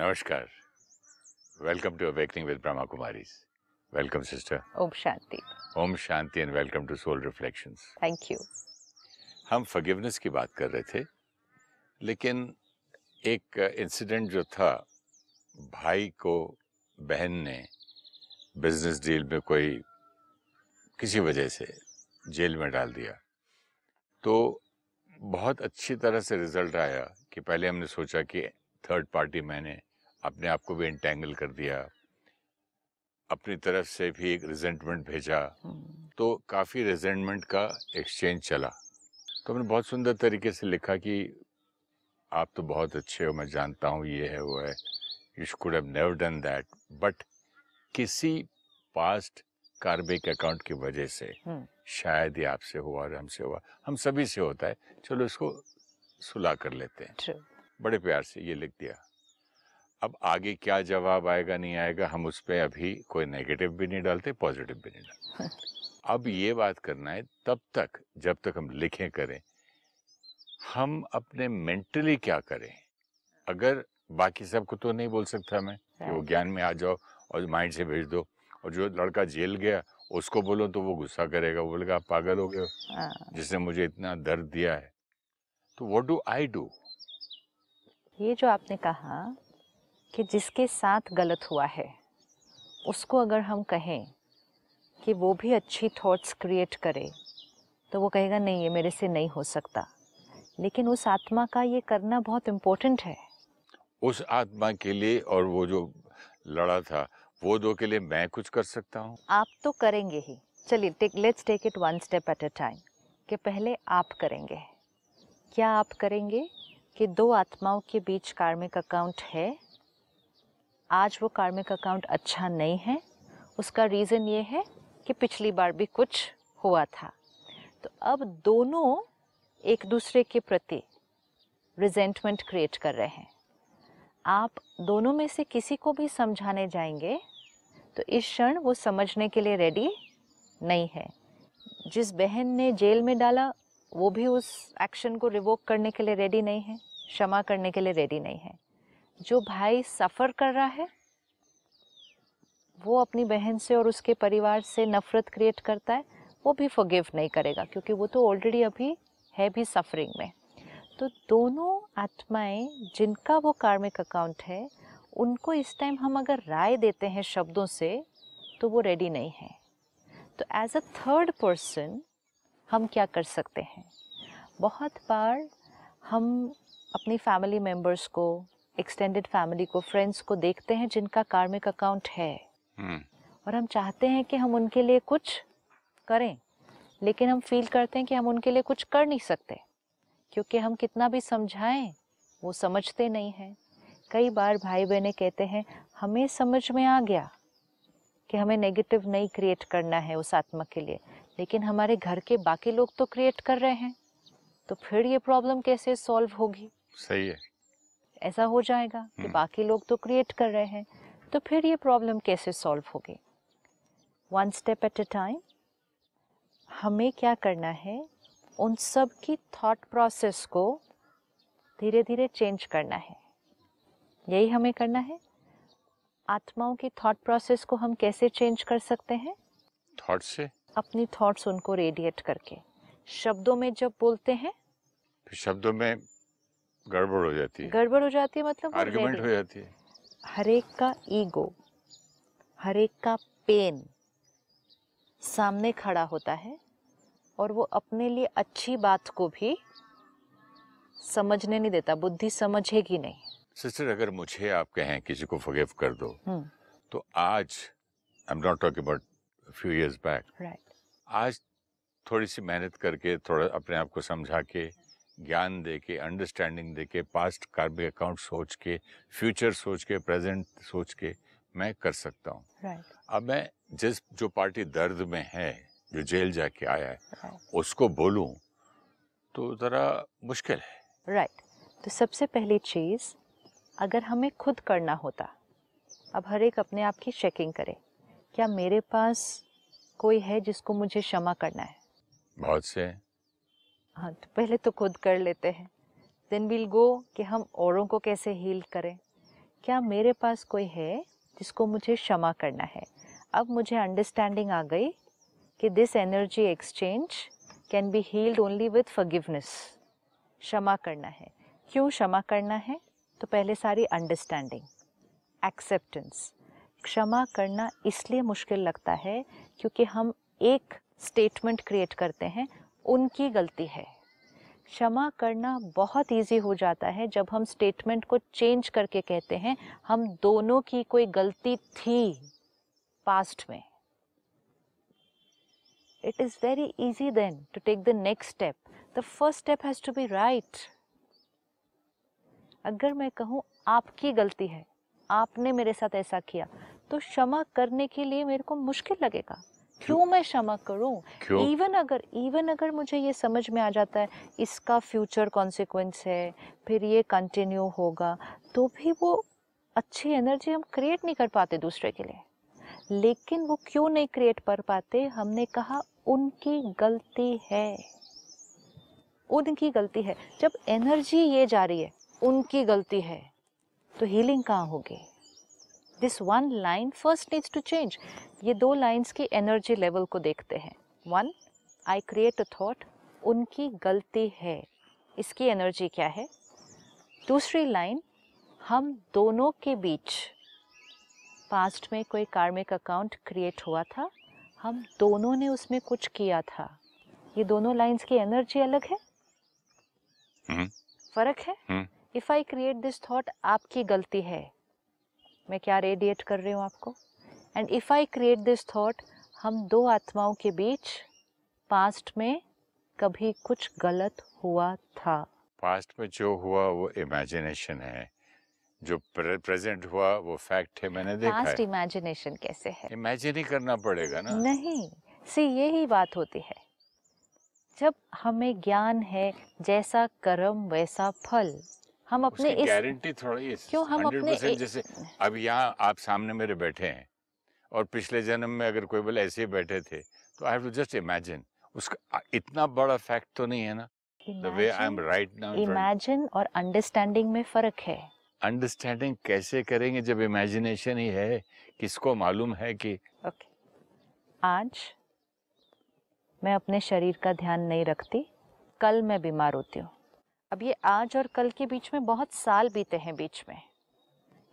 नमस्कार welcome to awakening with Brahma Kumari welcome sister Om Shanti Om Shanti and welcome to soul reflection thank you हम forgiveness की बात कर रहे थे लेकिन एक uh, इंसिडेंट जो था भाई को बहन ने बिज़नेस डील में कोई किसी वजह से जेल में डाल दिया। तो बहुत अच्छी तरह से रिज़ल्ट आया कि पहले हमने सोचा कि थर्ड पार्टी मैंने अपने आप को भी इंटेंगल कर दिया अपनी तरफ़ से भी एक रिजेंटमेंट भेजा तो काफ़ी रिजेंटमेंट का एक्सचेंज चला। तो हमने बहुत सुंदर तरीके से लिखा कि आप तो बहुत अच्छे हो मैं जानता हूँ ये है वो है। You should have never done that but किसी पास्ट कार्बिक अकाउंट की वजह से हम्म। शायद ये आपसे हुआ और हमसे हुआ। हम सभी से होता है। चलो इसको सुलह कर लेते हैं। बड़े प्यार से ये लिख दिया। अब आगे क्या जवाब आएगा नहीं आएगा हम उस पर अभी कोई नेगेटिव भी नहीं डालते पॉजिटिव भी नहीं डालते। अब ये बात करना है तब तक जब तक हम लिखें करें हम अपने मेंटली क्या करें? अगर बाकी सबको तो नहीं बोल सकता मैं कि वो ज्ञान में आ जाओ और माइंड से भेज दो और जो लड़का जेल गया उसको बोलो तो वो गुस्सा करेगा वो बोलेगा आप पागल हो गए हाँ, जिसने मुझे इतना दर्द दिया है। तो व्हाट डू आई डू ये जो आपने कहा कि जिसके साथ गलत हुआ है उसको अगर हम कहें कि वो भी अच्छी थॉट्स क्रिएट करे तो वो कहेगा नहीं ये मेरे से नहीं हो सकता। लेकिन उस आत्मा का ये करना बहुत इम्पोर्टेंट है। उस आत्मा के लिए और वो जो लड़ा था वो दो के लिए मैं कुछ कर सकता हूँ? आप तो करेंगे ही। चलिए take let's take it one step at a time कि पहले आप करेंगे। क्या आप करेंगे कि दो आत्माओं के बीच कार्मिक अकाउंट है? आज वो कार्मिक अकाउंट अच्छा नहीं है। उसका रीज़न ये है कि पिछली बार भी कुछ हुआ था। तो अब दोनों एक दूसरे के प्रति रिजेंटमेंट क्रिएट कर रहे हैं। आप दोनों में से किसी को भी समझाने जाएँगे तो इस क्षण वो समझने के लिए रेडी नहीं है। जिस बहन ने जेल में डाला, वो भी उस एक्शन को रिवोक करने के लिए रेडी नहीं है, क्षमा करने के लिए रेडी नहीं है। जो भाई सफ़र कर रहा है, वो अपनी बहन से और उसके परिवार से नफ़रत क्रिएट करता है, वो भी फॉरगिव नहीं करेगा, क्योंकि वो तो ऑलरेडी अभी है भी सफरिंग में। तो दोनों आत्माएँ, जिनका वो कार्मिक अकाउंट है, उनको इस टाइम हम अगर राय देते हैं शब्दों से तो वो रेडी नहीं है। तो एज अ थर्ड पर्सन हम क्या कर सकते हैं? बहुत बार हम अपनी फैमिली मेंबर्स को एक्सटेंडेड फैमिली को फ्रेंड्स को देखते हैं जिनका कार्मिक अकाउंट है। हम्म, और हम चाहते हैं कि हम उनके लिए कुछ करें लेकिन हम फील करते हैं कि हम उनके लिए कुछ कर नहीं सकते। क्योंकि हम कितना भी समझाएँ वो समझते नहीं हैं। कई बार भाई बहनें कहते हैं हमें समझ में आ गया कि हमें नेगेटिव नहीं क्रिएट करना है उस आत्मा के लिए लेकिन हमारे घर के बाकी लोग तो क्रिएट कर रहे हैं। तो फिर ये प्रॉब्लम कैसे सॉल्व होगी? सही है। ऐसा हो जाएगा कि हम्म। बाकी लोग तो क्रिएट कर रहे हैं तो फिर ये प्रॉब्लम कैसे सॉल्व होगी? One step at a time हमें क्या करना है? उन सब की थॉट प्रोसेस को धीरे धीरे चेंज करना है। यही हमें करना है। आत्माओं की थॉट प्रोसेस को हम कैसे चेंज कर सकते हैं? थॉट से? अपनी थॉट्स उनको रेडिएट करके। शब्दों में जब बोलते हैं शब्दों में गड़बड़ हो जाती है। गड़बड़ हो जाती है मतलब आर्गुमेंट हो जाती है। हर एक का ईगो हर एक का पेन सामने खड़ा होता है और वो अपने लिए अच्छी बात को भी समझने नहीं देता बुद्धि समझेगी नहीं। सिस्टर अगर मुझे आप कहें किसी को फॉरगिव कर दो हम्म। तो आज I am not talking about few years back right आज थोड़ी सी मेहनत करके थोड़ा अपने आप को समझा के ज्ञान दे के अंडरस्टैंडिंग दे के पास्ट कार्बिक अकाउंट सोच के फ्यूचर सोच के प्रेजेंट सोच के मैं कर सकता हूँ। राइट अब मैं जिस जो पार्टी दर्द में है जो जेल जाके आया है राइट उसको बोलूँ तो ज़रा मुश्किल है। Right right. तो सबसे पहली चीज़ अगर हमें खुद करना होता अब हर एक अपने आप की चेकिंग करे क्या मेरे पास कोई है जिसको मुझे क्षमा करना है? बहुत से हैं। तो पहले तो खुद कर लेते हैं। देन विल गो कि हम औरों को कैसे हील करें। क्या मेरे पास कोई है जिसको मुझे क्षमा करना है? अब मुझे अंडरस्टैंडिंग आ गई कि this energy exchange can be healed only with forgiveness क्षमा करना है। क्यों क्षमा करना है? तो पहले सारी अंडरस्टैंडिंग एक्सेप्टेंस क्षमा करना इसलिए मुश्किल लगता है क्योंकि हम एक स्टेटमेंट क्रिएट करते हैं उनकी गलती है क्षमा करना बहुत इजी हो जाता है जब हम स्टेटमेंट को चेंज करके कहते हैं, हम दोनों की कोई गलती थी पास्ट में it is very easy then to take the next step. The first step has to be right. अगर मैं कहूँ आपकी गलती है, आपने मेरे साथ ऐसा किया तो क्षमा करने के लिए मेरे को मुश्किल लगेगा क्यों मैं क्षमा करूँ? इवन अगर इवन अगर मुझे ये समझ में आ जाता है इसका फ्यूचर कॉन्सिक्वेंस है फिर ये कंटिन्यू होगा तो भी वो अच्छी एनर्जी हम क्रिएट नहीं कर पाते दूसरे के लिए। लेकिन वो क्यों नहीं क्रिएट कर पाते? हमने कहा उनकी गलती है। उनकी गलती है। जब एनर्जी ये जा रही है उनकी गलती है तो हीलिंग कहाँ होगी? This one line first needs to change ये दो लाइन्स की एनर्जी लेवल को देखते हैं. One I create a thought उनकी गलती है. इसकी एनर्जी क्या है? दूसरी लाइन हम दोनों के बीच पास्ट में कोई कार्मिक अकाउंट क्रिएट हुआ था हम दोनों ने उसमें कुछ किया था. ये दोनों लाइंस की एनर्जी अलग है? हम्म। फ़र्क है। If I create this thought आपकी गलती है. मैं क्या रेडिएट कर रही हूँ आपको? And if I create this thought हम दो आत्माओं के बीच पास्ट में कभी कुछ गलत हुआ था। पास्ट में जो हुआ वो इमेजिनेशन है। जो प्रेजेंट हुआ वो फैक्ट है मैंने देखा पास्ट इमेजिनेशन कैसे है? इमेजिन ही करना पड़ेगा ना। नहीं। सी यही बात होती है। जब हमें ज्ञान है जैसा कर्म वैसा फल। हम अपने इस गारंटी थोड़ी है क्यों हम अपने ए- जैसे अब यहाँ आप सामने मेरे बैठे हैं और पिछले जन्म में अगर कोई बोले ऐसे ही बैठे थे तो I have to just imagine उसका इतना बड़ा फैक्ट तो नहीं है ना? The way I am right now imagine और अंडरस्टैंडिंग में फ़र्क है। अंडरस्टैंडिंग कैसे करेंगे जब इमेजिनेशन ही है? किसको मालूम है कि ओके आज मैं अपने शरीर का ध्यान नहीं रखती कल मैं बीमार होती हूँ। अब ये आज और कल के बीच में बहुत साल बीते हैं बीच में।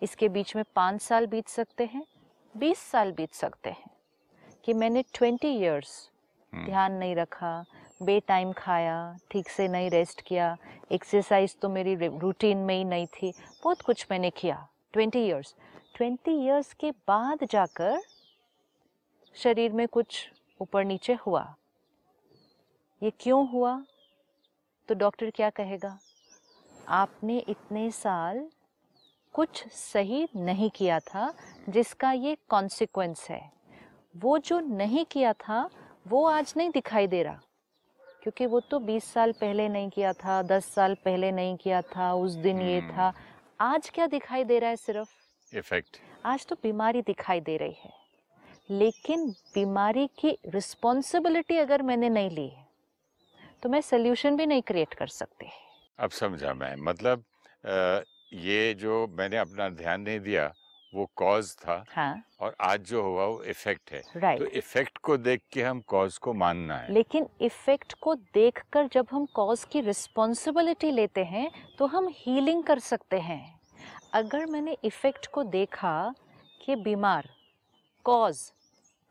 इसके बीच में पाँच साल बीत सकते हैं बीस साल बीत सकते हैं कि मैंने ट्वेंटी इयर्स हम्म, ध्यान नहीं रखा बे टाइम खाया ठीक से नहीं रेस्ट किया एक्सरसाइज तो मेरी रूटीन में ही नहीं थी बहुत कुछ मैंने किया ट्वेंटी ईयर्स ट्वेंटी ईयर्स के बाद जाकर शरीर में कुछ ऊपर नीचे हुआ। ये क्यों हुआ? तो डॉक्टर क्या कहेगा? आपने इतने साल कुछ सही नहीं किया था जिसका ये कॉन्सिक्वेंस है। वो जो नहीं किया था वो आज नहीं दिखाई दे रहा। क्योंकि वो तो 20 साल पहले नहीं किया था 10 साल पहले नहीं किया था उस दिन hmm. ये हम्म। था। आज क्या दिखाई दे रहा है सिर्फ़? इफ़ेक्ट आज तो बीमारी दिखाई दे रही है। लेकिन बीमारी की रिस्पॉन्सिबिलिटी अगर मैंने नहीं ली तो मैं सोल्यूशन भी नहीं क्रिएट कर सकती। अब समझा मैं मतलब अ, ये जो मैंने अपना ध्यान नहीं दिया वो कॉज था हाँ। और आज जो हुआ वो इफ़ेक्ट है। तो राइट इफ़ेक्ट को देख के हम कॉज को मानना है। लेकिन इफ़ेक्ट को देखकर जब हम कॉज की रिस्पॉन्सिबिलिटी लेते हैं तो हम हीलिंग कर सकते हैं। अगर मैंने इफ़ेक्ट को देखा कि बीमार cause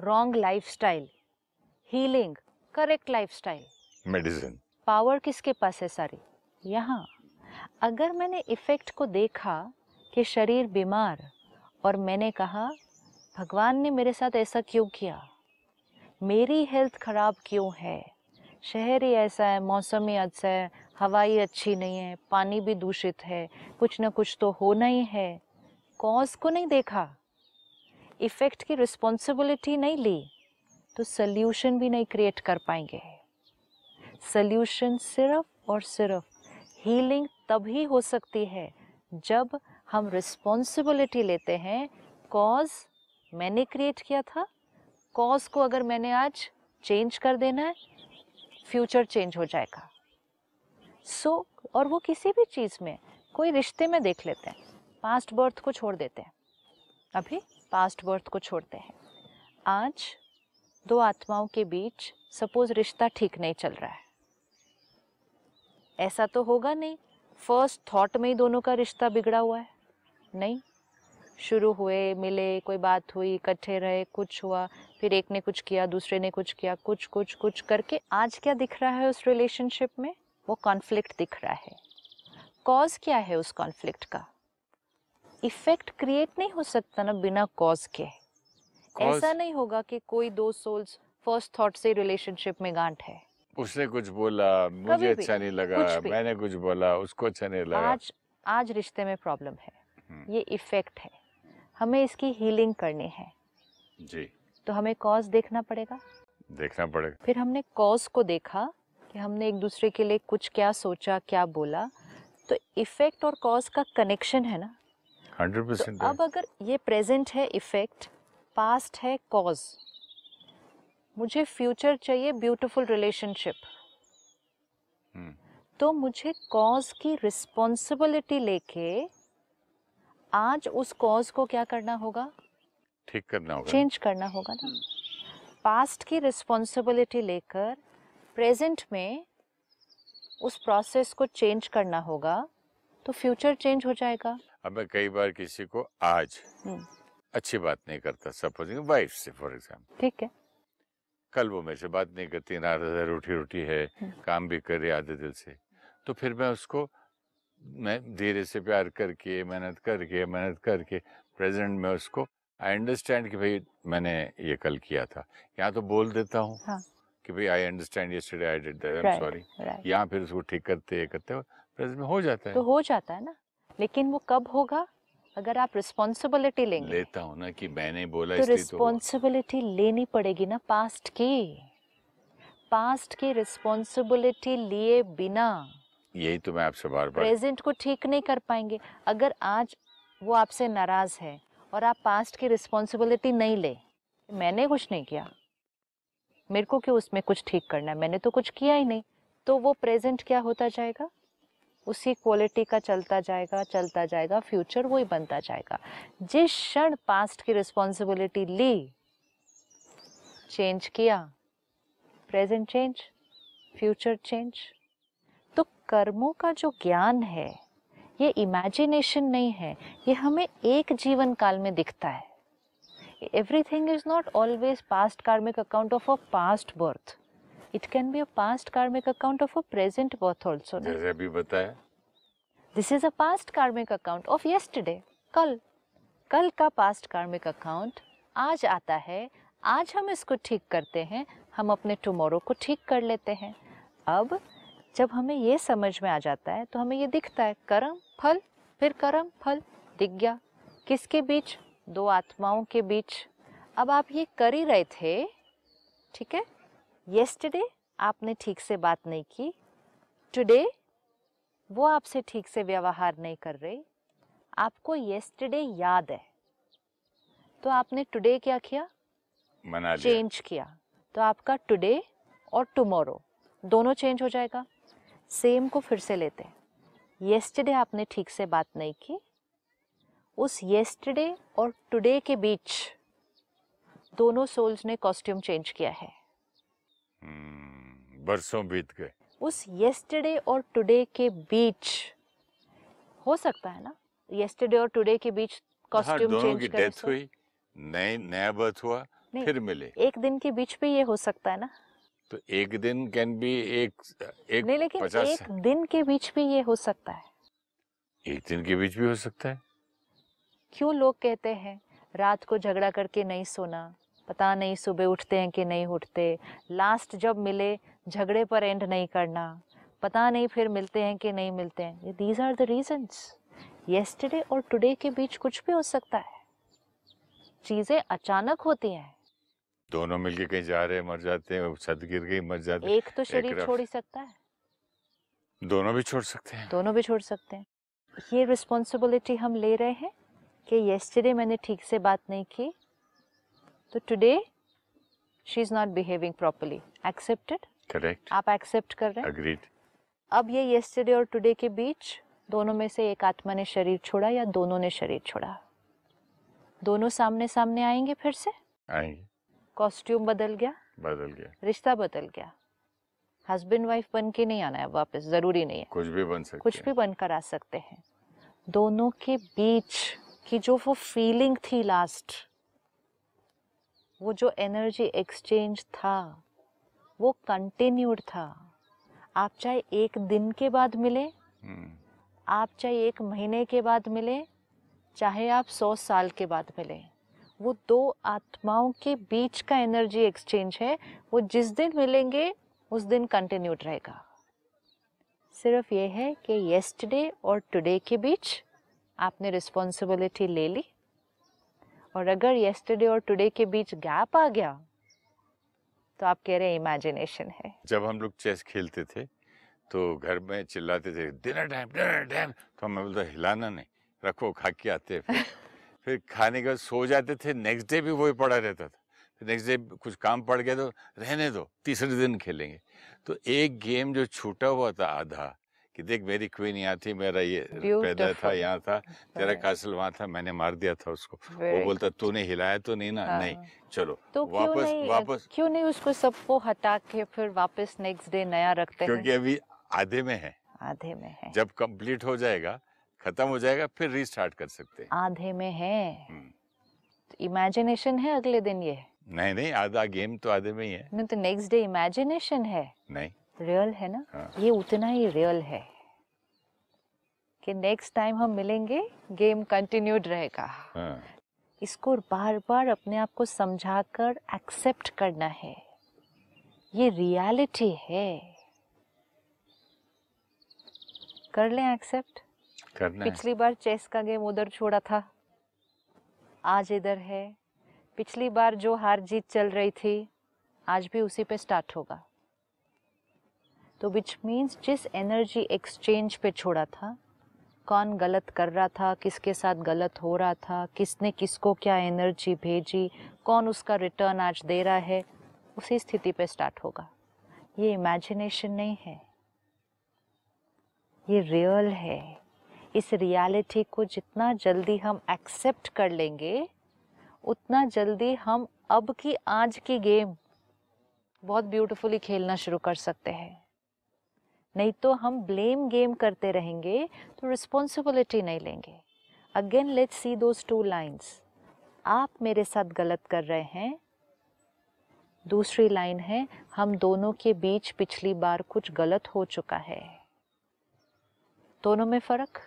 wrong lifestyle healing correct lifestyle medicine. Power किसके पास है सारी? यहाँ। अगर मैंने इफ़ेक्ट को देखा कि शरीर बीमार और मैंने कहा, भगवान ने मेरे साथ ऐसा क्यों किया? मेरी हेल्थ खराब क्यों है? शहर ही ऐसा है, मौसम ही अच्छा है हवाई अच्छी नहीं है, पानी भी दूषित है, कुछ ना कुछ तो होना ही है। कॉज को नहीं देखा? इफ़ेक्ट की रिस्पॉन्सिबिलिटी नहीं ली तो सल्यूशन भी नहीं क्रिएट कर पाएँगे। सल्यूशन सिर्फ़ और सिर्फ़ हीलिंग तभी हो सकती है जब हम रिस्पॉन्सिबिलिटी लेते हैं। कॉज मैंने क्रिएट किया था। कॉज को अगर मैंने आज चेंज कर देना है फ्यूचर चेंज हो जाएगा। सो so, और वो किसी भी चीज़ में कोई रिश्ते में देख लेते हैं। पास्ट बर्थ को छोड़ देते हैं। अभी पास्ट बर्थ को छोड़ते हैं। आज दो आत्माओं के बीच सपोज़ रिश्ता ठीक नहीं चल रहा है। ऐसा तो होगा नहीं। फ़र्स्ट थॉट में ही दोनों का रिश्ता बिगड़ा हुआ है। नहीं। शुरू हुए मिले कोई बात हुई इकट्ठे रहे कुछ हुआ फिर एक ने कुछ किया दूसरे ने कुछ किया कुछ कुछ कुछ करके आज क्या दिख रहा है उस रिलेशनशिप में? वो कॉन्फ्लिक्ट दिख रहा है। कॉज क्या है उस कॉन्फ्लिक्ट का? इफ़ेक्ट क्रिएट नहीं हो सकता ना बिना कॉज के। Cause- ऐसा नहीं होगा कि कोई दो सोल्स फ़र्स्ट थॉट से रिलेशनशिप में गांठ है। उसने कुछ बोला मुझे भी, अच्छा नहीं लगा कुछ भी। मैंने कुछ बोला उसको अच्छा नहीं लगा। आज आज रिश्ते में प्रॉब्लम है। हम्म। ये इफ़ेक्ट है। हमें इसकी हीलिंग करनी है। जी। तो हमें कॉज देखना पड़ेगा। देखना पड़ेगा। फिर हमने कॉज को देखा कि हमने एक दूसरे के लिए कुछ क्या सोचा क्या बोला। तो इफ़ेक्ट और कॉज का कनेक्शन है ना? हंड्रेड तो परसेंट अब अगर ये प्रेजेंट है इफ़ेक्ट पास्ट है कॉज। मुझे फ्यूचर चाहिए ब्यूटीफुल रिलेशनशिप हम्म। तो मुझे कॉज की रिस्पॉन्सिबिलिटी लेके आज उस कॉज को क्या करना होगा? ठीक करना होगा चेंज करना होगा ना? पास्ट की रिस्पॉन्सिबिलिटी लेकर प्रेजेंट में उस प्रोसेस को चेंज करना होगा तो फ्यूचर चेंज हो जाएगा। अब मैं कई बार किसी को आज हम्म। अच्छी बात नहीं करता। सपोजिंग वाइफ से फॉर एग्ज़ाम्पल ठीक है। कल वो मेरे से बात नहीं करती है रूठी रूठी है हम्म। काम भी कर रही आधे दिल से तो फिर मैं उसको मैं धीरे से प्यार करके मेहनत करके मेहनत करके प्रेजेंट में उसको आई अंडरस्टैंड कि भाई मैंने ये कल किया था यहाँ तो बोल देता हूँ हाँ। कि भाई I understand yesterday I did that I Right. Sorry यहाँ फिर उसको ठीक करते करते प्रेजेंट में हो जाता है तो हो जाता है ना लेकिन वो कब होगा अगर आप रिस्पॉन्सिबिलिटी लेंगे लेता हूँ ना कि मैंने बोला तो इसलिए तो लेनी पड़ेगी ना पास्ट की। पास्ट की रिस्पॉन्सिबिलिटी लिए बिना यही तो मैं आपसे बार बार प्रेजेंट को ठीक नहीं कर पाएँगे। अगर आज वो आपसे नाराज़ है और आप पास्ट की रिस्पॉन्सिबिलिटी नहीं ले मैंने कुछ नहीं किया। मेरे को क्यों उसमें कुछ ठीक करना है? मैंने तो कुछ किया ही नहीं। तो वो प्रेजेंट क्या होता जाएगा? उसी क्वालिटी का चलता जाएगा चलता जाएगा फ्यूचर वही बनता जाएगा। जिस क्षण पास्ट की रिस्पॉन्सिबिलिटी ली चेंज किया प्रेजेंट चेंज फ्यूचर चेंज तो कर्मों का जो ज्ञान है, ये इमेजिनेशन नहीं है, ये हमें एक जीवन काल में दिखता है। Everything is not always past karmic account of a past birth it can be a past karmic account of a present birth also ना? जैसे अभी बताया। This is a past karmic account of yesterday. कल। कल का past karmic account आज आता है। आज हम इसको ठीक करते हैं। हम अपने टुमारो को ठीक कर लेते हैं। अब जब हमें ये समझ में आ जाता है तो हमें ये दिखता है कर्म फल फिर कर्म फल दिख गया किसके बीच? दो आत्माओं के बीच। अब आप ये कर ही रहे थे ठीक है? येस्टरडे आपने ठीक से बात नहीं की। टुडे वो आपसे ठीक से व्यवहार नहीं कर रही। आपको येस्टरडे याद है। तो आपने टुडे क्या किया? मना चेंज किया। तो आपका टुडे और टुमारो दोनों चेंज हो जाएगा। सेम को फिर से लेते हैं। येस्टरडे आपने ठीक से बात नहीं की। उस येस्टरडे और टुडे के बीच दोनों सोल्स ने कॉस्ट्यूम चेंज किया है। बरसों बीत गए। उस येस्टरडे और टुडे के बीच हो सकता है ना? येस्टरडे और टुडे के बीच हाँ कॉस्ट्यूम दोनों चेंज की डेथ हुई नए नया बर्थ हुआ फिर मिले। एक दिन के बीच भी ये हो सकता है ना? तो एक दिन कैन बी एक एक नहीं लेकिन एक दिन के बीच भी ये हो सकता है। एक दिन के बीच भी हो सकता है। क्यों लोग कहते हैं रात को झगड़ा करके नहीं सोना? पता नहीं सुबह उठते हैं कि नहीं उठते। लास्ट जब मिले झगड़े पर एंड नहीं करना। पता नहीं फिर मिलते हैं कि नहीं मिलते हैं। These are the reasons yesterday और टुडे के बीच कुछ भी हो सकता है। चीज़ें अचानक होती हैं। दोनों मिलके कहीं जा रहे हैं मर जाते हैं छत गिर गई मर जाते हैं। एक तो शरीर छोड़ ही सकता है। दोनों भी छोड़ सकते हैं। दोनों भी छोड़ सकते हैं। ये रिस्पॉन्सिबिलिटी हम ले रहे हैं कि येस्टरडे मैंने ठीक से बात नहीं की। तो today she is not behaving properly accepted correct आप एक्सेप्ट कर रहे हैं? अग्रीड अब ये येस्टरडे और टुडे के बीच दोनों में से एक आत्मा ने शरीर छोड़ा या दोनों ने शरीर छोड़ा? दोनों सामने सामने आएँगे फिर से? आएँगे। कॉस्ट्यूम बदल गया? बदल गया। रिश्ता बदल गया। हस्बैंड वाइफ बन के नहीं आना है वापस ज़रूरी नहीं है। कुछ भी बन सकते कुछ। भी बनकर आ सकते हैं। दोनों के बीच की जो वो फीलिंग थी लास्ट वो जो एनर्जी एक्सचेंज था वो कंटिन्यूड था। आप चाहे एक दिन के बाद मिले हम्म, आप चाहे एक महीने के बाद मिले चाहे आप सौ साल के बाद मिले वो दो आत्माओं के बीच का एनर्जी एक्सचेंज है। वो जिस दिन मिलेंगे उस दिन कंटिन्यूड रहेगा। सिर्फ़ ये है कि येस्टडे और टुडे के बीच आपने रिस्पॉन्सिबिलिटी ले ली। और अगर येस्टरडे और टुडे के बीच गैप आ गया तो आप कह रहे हैं इमेजिनेशन है। जब हम लोग चेस खेलते थे तो घर में चिल्लाते थे डिनर टाइम डिनर टाइम तो हमें बोलते हिलाना नहीं रखो खा के आते फिर। फिर खाने के बाद सो जाते थे नेक्स्ट डे भी वही पड़ा रहता था। फिर नेक्स्ट डे कुछ काम पड़ गया तो रहने दो तीसरे दिन खेलेंगे। तो एक गेम जो छूटा हुआ था आधा कि देख मेरी क्वीन यहाँ थी मेरा ये पैदा था यहाँ था तेरा कासल वहाँ था मैंने मार दिया था उसको। वो बोलता तूने हिलाया तो नहीं ना? हाँ। नहीं चलो तो क्यों वापस नहीं वापस क्यों नहीं उसको सबको हटा के फिर वापस नेक्स्ट डे नया रखते क्योंकि अभी आधे में है। आधे में है। जब कंप्लीट हो जाएगा खत्म हो जाएगा फिर रिस्टार्ट कर सकते हैं। आधे में है। हम्म। इमेजिनेशन है अगले दिन ये? नहीं नहीं आधा गेम तो आधे में ही है। नहीं तो नेक्स्ट डे इमेजिनेशन है। नहीं। रियल है ना? हाँ। ये उतना ही रियल है कि नेक्स्ट टाइम हम मिलेंगे गेम कंटिन्यूड रहेगा। हाँ। इसको बार बार अपने आप को समझाकर एक्सेप्ट करना है। ये रियलिटी है। कर लें एक्सेप्ट करना पिछली बार चेस का गेम उधर छोड़ा था। आज इधर है। पिछली बार जो हार जीत चल रही थी आज भी उसी पे स्टार्ट होगा। तो विच मीन्स जिस एनर्जी एक्सचेंज पे छोड़ा था, कौन गलत कर रहा था, किसके साथ गलत हो रहा था, किसने किसको क्या एनर्जी भेजी, कौन उसका रिटर्न आज दे रहा है, उसी स्थिति पे स्टार्ट होगा। ये इमेजिनेशन नहीं है। ये रियल है। इस रियलिटी को जितना जल्दी हम एक्सेप्ट कर लेंगे, उतना जल्दी हम अब की आज की गेम बहुत ब्यूटीफुली खेलना शुरू कर सकते हैं। नहीं तो हम ब्लेम गेम करते रहेंगे तो रिस्पॉन्सिबिलिटी नहीं लेंगे। Again let see those two lines आप मेरे साथ गलत कर रहे हैं। दूसरी लाइन है, हम दोनों के बीच पिछली बार कुछ गलत हो चुका है। दोनों में फ़र्क?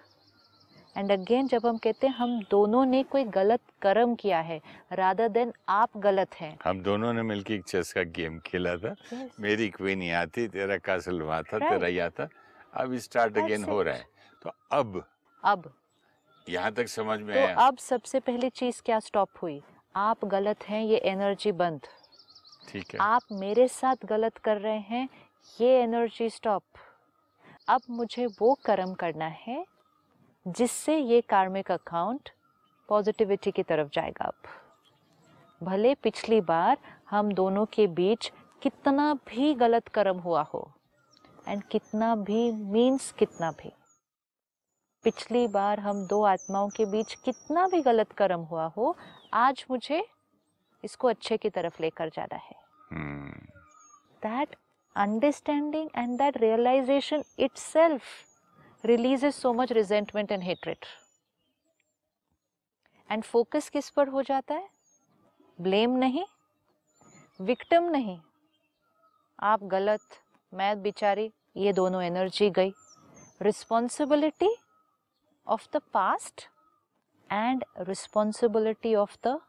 एंड अगेन जब हम कहते हैं हम दोनों ने कोई गलत कर्म किया है राधा देन आप गलत हैं। हम दोनों ने मिलकर एक चेस का गेम खेला था। Yes. मेरी क्वीन यहाँ थी तेरा कासल वहाँ था Right. तेरा यहाँ था। अब स्टार्ट अगेन हो रहा है। तो अब अब। यहाँ तक समझ में तो आया। अब सबसे पहली चीज़ क्या स्टॉप हुई? आप गलत हैं ये एनर्जी बंद। ठीक है। आप मेरे साथ गलत कर रहे हैं ये एनर्जी स्टॉप अब मुझे वो कर्म करना है जिससे ये कार्मिक अकाउंट पॉजिटिविटी की तरफ़ जाएगा अब। भले पिछली बार हम दोनों के बीच कितना भी गलत कर्म हुआ हो एंड कितना भी मीन्स कितना भी पिछली बार हम दो आत्माओं के बीच कितना भी गलत कर्म हुआ हो आज मुझे इसको अच्छे की तरफ़ लेकर जाना है। That understanding and that realization realization itself releases so much resentment and hatred. And focus किस पर हो जाता है? ब्लेम नहीं victim नहीं। आप गलत मैं बिचारी ये दोनों एनर्जी गई। Responsibility of the past and responsibility of the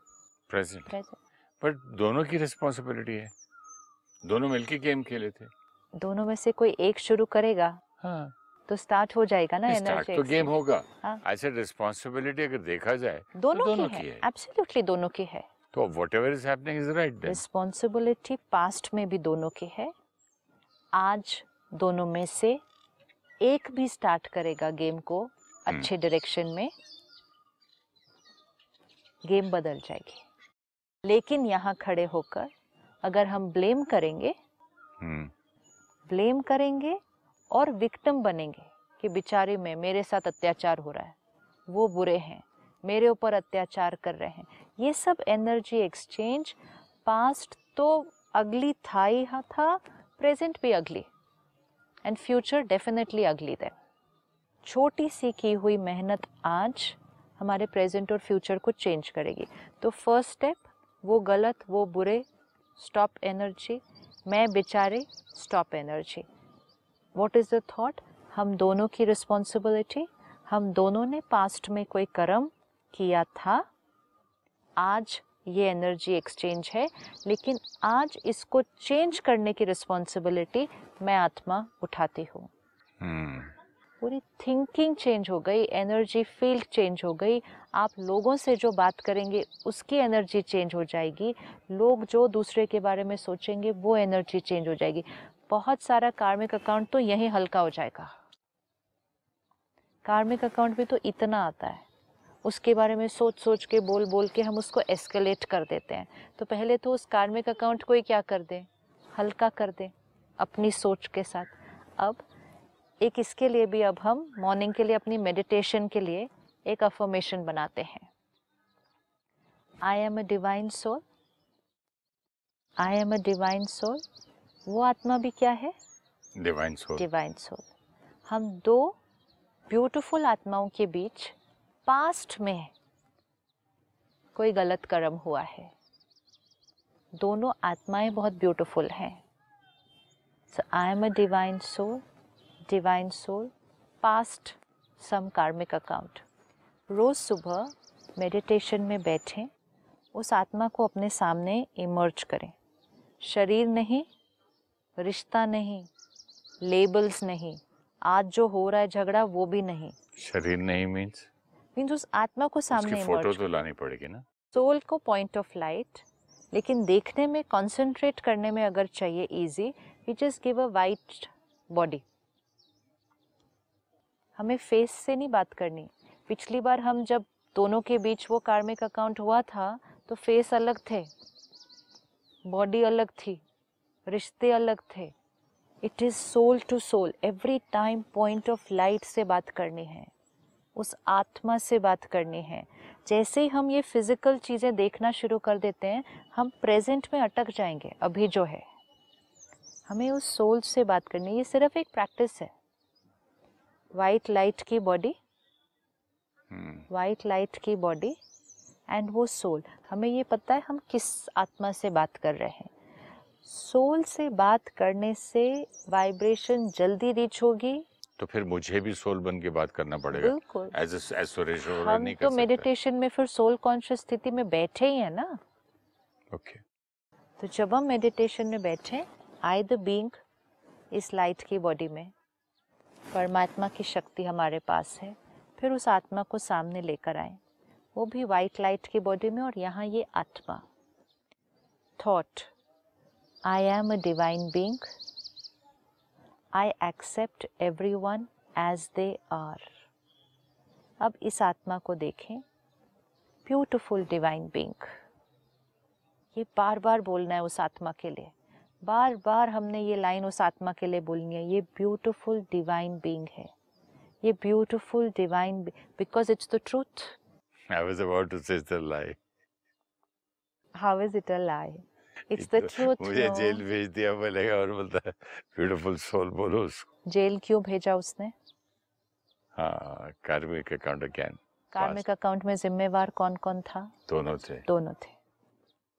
present present पर दोनों की रिस्पॉन्सिबिलिटी है। दोनों मिलके गेम खेले थे। दोनों में से कोई एक शुरू करेगा। हाँ। तो स्टार्ट हो जाएगा ना स्टार्ट एनर्जी तो गेम होगा। हाँ। ऐसे रिस्पॉन्सिबिलिटी अगर देखा जाए दोनों, तो दोनों की की है। है। एब्सोल्युटली दोनों की है। तो whatever is happening is right responsibility past में भी दोनों की है। आज दोनों में से एक भी स्टार्ट करेगा गेम को अच्छे डायरेक्शन में। गेम बदल जाएगी। लेकिन यहाँ खड़े होकर अगर हम ब्लेम करेंगे हम्म। ब्लेम करेंगे और विक्टिम बनेंगे कि बेचारे में मेरे साथ अत्याचार हो रहा है। वो बुरे हैं, मेरे ऊपर अत्याचार कर रहे हैं। ये सब एनर्जी एक्सचेंज पास्ट तो अगली था ही था प्रेजेंट भी ugly. And future definitely ugly than छोटी सी की हुई मेहनत आज हमारे प्रेजेंट और फ्यूचर को चेंज करेगी। तो फ़र्स्ट स्टेप वो गलत, वो बुरे स्टॉप एनर्जी मैं बेचारे stop energy what is the thought हम दोनों की रिस्पॉन्सिबिलिटी हम दोनों ने पास्ट में कोई कर्म किया था? आज ये एनर्जी एक्सचेंज है लेकिन आज इसको चेंज करने की रिस्पॉन्सिबिलिटी मैं आत्मा उठाती हूँ। हम्म पूरी थिंकिंग चेंज हो गई एनर्जी फ़ील्ड चेंज हो गई। आप लोगों से जो बात करेंगे उसकी एनर्जी चेंज हो जाएगी। लोग जो दूसरे के बारे में सोचेंगे वो एनर्जी चेंज हो जाएगी। बहुत सारा कार्मिक अकाउंट तो यहीं हल्का हो जाएगा। कार्मिक अकाउंट भी तो इतना आता है। उसके बारे में सोच सोच के बोल बोल के हम उसको एस्केलेट कर देते हैं। तो पहले तो उस कार्मिक अकाउंट को ही क्या कर दें? हल्का कर दें अपनी सोच के साथ। अब एक इसके लिए भी अब हम मॉर्निंग के लिए, अपनी मेडिटेशन के लिए एक अफर्मेशन बनाते हैं। I am a divine soul I am a divine soul वो आत्मा भी क्या है? डिवाइन सोल डिवाइन सोल हम दो ब्यूटीफुल आत्माओं के बीच पास्ट में कोई गलत कर्म हुआ है। दोनों आत्माएँ बहुत ब्यूटीफुल हैं। So I am a divine soul divine soul past some karmic account रोज़ सुबह मेडिटेशन में बैठें उस आत्मा को अपने सामने इमर्ज करें। शरीर नहीं रिश्ता नहीं लेबल्स नहीं आज जो हो रहा है झगड़ा वो भी नहीं। शरीर नहीं मीन्स मीन्स उस आत्मा को सामने फ़ोटो तो लानी पड़ेगी ना। सोल को पॉइंट ऑफ़ लाइट लेकिन देखने में कंसंट्रेट करने में अगर चाहिए easy we just give a white body हमें फेस से नहीं बात करनी। पिछली बार हम जब दोनों के बीच वो कार्मिक अकाउंट हुआ था तो फेस अलग थे। बॉडी अलग थी। रिश्ते अलग थे। It is soul to soul every time point of light से बात करनी है उस आत्मा से बात करनी है। जैसे ही हम ये फ़िज़िकल चीज़ें देखना शुरू कर देते हैं हम प्रेजेंट में अटक जाएँगे अभी जो है। हमें उस सोल से बात करनी है ये सिर्फ़ एक प्रैक्टिस है। वाइट लाइट की बॉडी वाइट लाइट की बॉडी एंड वो सोल हमें ये पता है हम किस आत्मा से बात कर रहे हैं। सोल से बात करने से वाइब्रेशन जल्दी रीच होगी। तो फिर मुझे भी सोल बन के बात करना पड़ेगा। बिल्कुल। एज हम नहीं तो मेडिटेशन में फिर सोल कॉन्शियस स्थिति में बैठे ही है ना। ओके तो जब हम मेडिटेशन में बैठे आई द बींग इस लाइट की बॉडी में। परमात्मा की शक्ति हमारे पास है। फिर उस आत्मा को सामने लेकर आए। वो भी वाइट लाइट की बॉडी में और यहाँ ये आत्मा। Thought I am a divine being I accept every one as they are अब इस आत्मा को देखें। ब्यूटिफुल डिवाइन बींग ये बार बार बोलना है उस आत्मा के लिए। बार बार हमने ये लाइन उस आत्मा के लिए बोलनी है। ये ब्यूटिफुल डिवाइन बींग है। ये beautiful divine because it's the truth I was about to say the lie how is it a lie it's the truth मुझे जेल भेज दिया बोलेगा और बोलता है ब्यूटीफुल सोल बोलो उसको. जेल क्यों भेजा उसने? हाँ कार्मिक अकाउंट अगेन कार्मिक अकाउंट में जिम्मेवार कौन कौन था? दोनों थे। दोनों थे।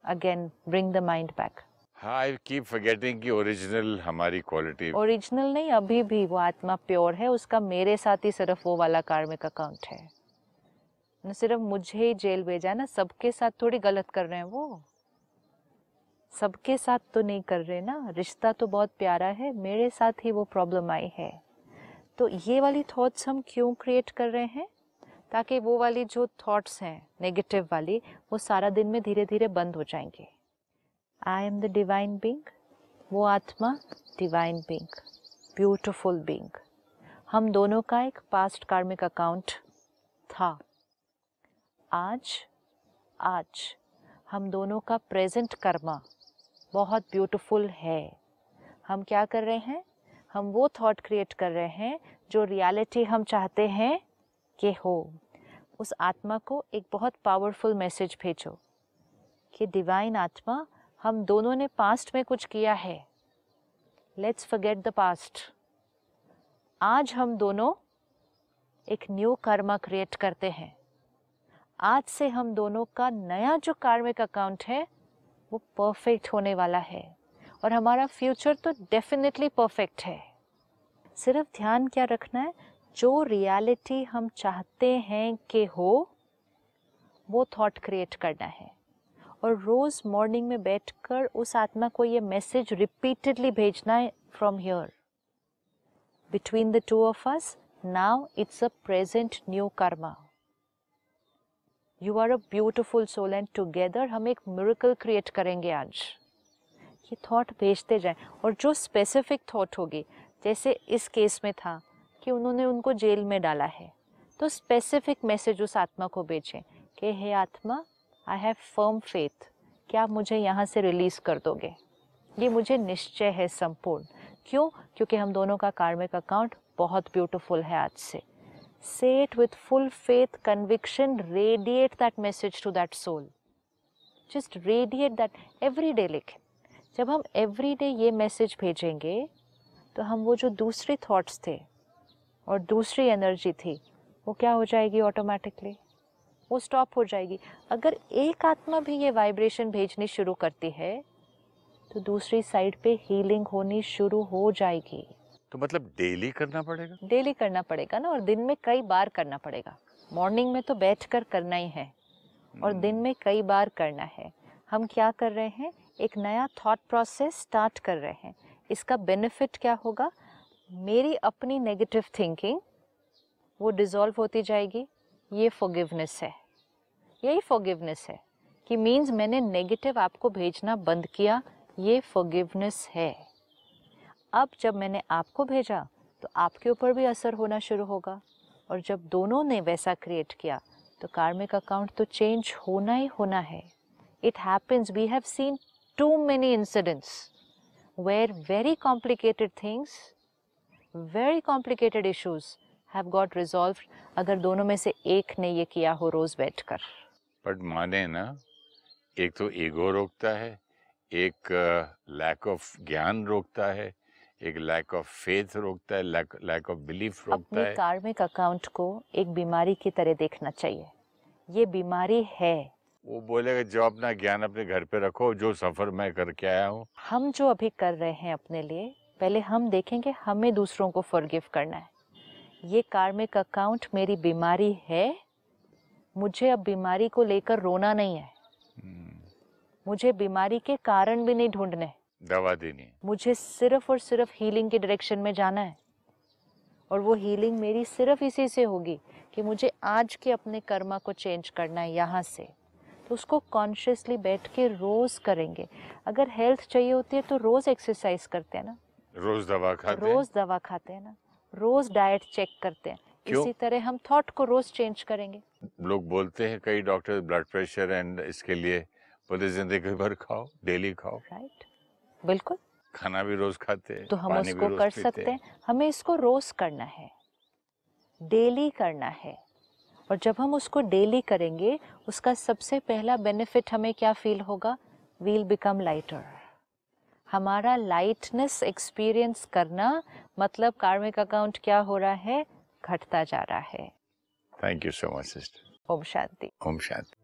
Again bring the mind back हाँ आई कीप फॉरगेटिंग कि ओरिजिनल हमारी क्वालिटी ओरिजिनल नहीं अभी भी वो आत्मा प्योर है उसका मेरे साथ ही सिर्फ़ वो वाला कार्मिक अकाउंट है। न सिर्फ़ मुझे ही जेल भेजा है ना सबके साथ थोड़ी गलत कर रहे हैं वो। सबके साथ तो नहीं कर रहे ना। रिश्ता तो बहुत प्यारा है, मेरे साथ ही वो प्रॉब्लम आई है। तो ये वाली थॉट्स हम क्यों क्रिएट कर रहे हैं? ताकि वो वाली जो थॉट्स हैं नेगेटिव वाली, वो सारा दिन में धीरे धीरे बंद हो जाएँगे। I am the divine being वो आत्मा डिवाइन बींग ब्यूटिफुल बींग हम दोनों का एक पास्ट कार्मिक अकाउंट था। आज आज हम दोनों का प्रेजेंट कर्मा बहुत ब्यूटीफुल है। हम क्या कर रहे हैं? हम वो थॉट क्रिएट कर रहे हैं जो रियलिटी हम चाहते हैं कि हो। उस आत्मा को एक बहुत पावरफुल मैसेज भेजो कि डिवाइन आत्मा हम दोनों ने पास्ट में कुछ किया है। लेट्स फॉरगेट द पास्ट आज हम दोनों एक न्यू कर्मा क्रिएट करते हैं। आज से हम दोनों का नया जो कार्मिक अकाउंट है वो परफेक्ट होने वाला है। और हमारा फ्यूचर तो डेफिनेटली परफेक्ट है। सिर्फ़ ध्यान क्या रखना है? जो रियलिटी हम चाहते हैं कि हो, वो थॉट क्रिएट करना है। और रोज़ मॉर्निंग में बैठकर उस आत्मा को ये मैसेज रिपीटेडली भेजना है from here between the two of us now it's a present new karma you are a beautiful soul and together हम एक मिरेकल क्रिएट करेंगे आज। ये थॉट भेजते जाएँ। और जो स्पेसिफिक थॉट होगी, जैसे इस केस में था कि उन्होंने उनको जेल में डाला है तो स्पेसिफिक मैसेज उस आत्मा को भेजें कि, हे आत्मा आई हैव फर्म फेथ क्या आप मुझे यहाँ से रिलीज़ कर दोगे? ये मुझे निश्चय है, संपूर्ण। क्यों? क्योंकि हम दोनों का कार्मिक अकाउंट बहुत ब्यूटीफुल है आज से। Say it with full faith, conviction, radiate that message to that soul. Just radiate that every day लिखें जब हम एवरी डे ये मैसेज भेजेंगे तो हम वो जो दूसरे थॉट्स थे और दूसरी एनर्जी थी, वो क्या हो जाएगी ऑटोमेटिकली वो स्टॉप हो जाएगी। अगर एक आत्मा भी ये वाइब्रेशन भेजनी शुरू करती है तो दूसरी साइड पे हीलिंग होनी शुरू हो जाएगी। तो मतलब डेली करना पड़ेगा? डेली करना पड़ेगा ना और दिन में कई बार करना पड़ेगा। मॉर्निंग में तो बैठकर करना ही है और दिन में कई बार करना है। हम क्या कर रहे हैं? एक नया थॉट प्रोसेस स्टार्ट कर रहे हैं। इसका बेनिफिट क्या होगा? मेरी अपनी नेगेटिव थिंकिंग वो डिज़ोल्व होती जाएगी। ये फॉरगिवनेस है। यही फॉरगिवनेस है कि मीन्स मैंने नेगेटिव आपको भेजना बंद किया ये फॉरगिवनेस है। अब जब मैंने आपको भेजा तो आपके ऊपर भी असर होना शुरू होगा। और जब दोनों ने वैसा क्रिएट किया तो कार्मिक अकाउंट तो चेंज होना ही होना है। It happens we have seen too many incidents where very complicated things very complicated issues have got resolve अगर दोनों में से एक ने ये किया हो रोज बैठकर। बट माने ना, एक तो ईगो रोकता है, एक लैक ऑफ़ ज्ञान रोकता है एक लैक ऑफ़ फेथ रोकता है लैक ऑफ़ बिलीफ रोकता अपने है। कार्मिक अकाउंट को एक बीमारी की तरह देखना चाहिए। ये बीमारी है। वो बोलेगा जो अपना ज्ञान अपने घर पे रखो जो सफ़र मैं करके आया हूँ। हम जो अभी कर रहे हैं अपने लिए पहले हम देखेंगे हमें दूसरों को फॉरगिव करना है। ये कार्मिक अकाउंट मेरी बीमारी है। मुझे अब बीमारी को लेकर रोना नहीं है। हम्म, मुझे बीमारी के कारण भी नहीं ढूँढने दवा देनी है। मुझे सिर्फ़ और सिर्फ़ हीलिंग के डायरेक्शन में जाना है। और वो हीलिंग मेरी सिर्फ़ इसी से होगी कि मुझे आज के अपने कर्मा को चेंज करना है यहाँ से। तो उसको कॉन्शियसली बैठ के रोज करेंगे। अगर हेल्थ चाहिए होती है तो रोज एक्सरसाइज करते हैं ना। रोज दवा खाते हैं। रोज दवा खाते हैं ना। रोज डाइट चेक करते हैं। क्यों? इसी तरह हम थॉट को रोज चेंज करेंगे। लोग बोलते हैं कई डॉक्टर ब्लड प्रेशर एंड इसके लिए बोले ज़िंदगी भर खाओ डेली खाओ। राइट बिल्कुल। खाना भी रोज खाते हैं तो हम उसको कर सकते हैं। हमें इसको रोज करना है। डेली करना है। और जब हम उसको डेली करेंगे उसका सबसे पहला बेनिफिट हमें क्या फील होगा? वील बिकम लाइटर हमारा लाइटनेस एक्सपीरियंस करना मतलब कार्मिक अकाउंट क्या हो रहा है? घटता जा रहा है। Thank you so much sister Om Shanti. Om Shanti.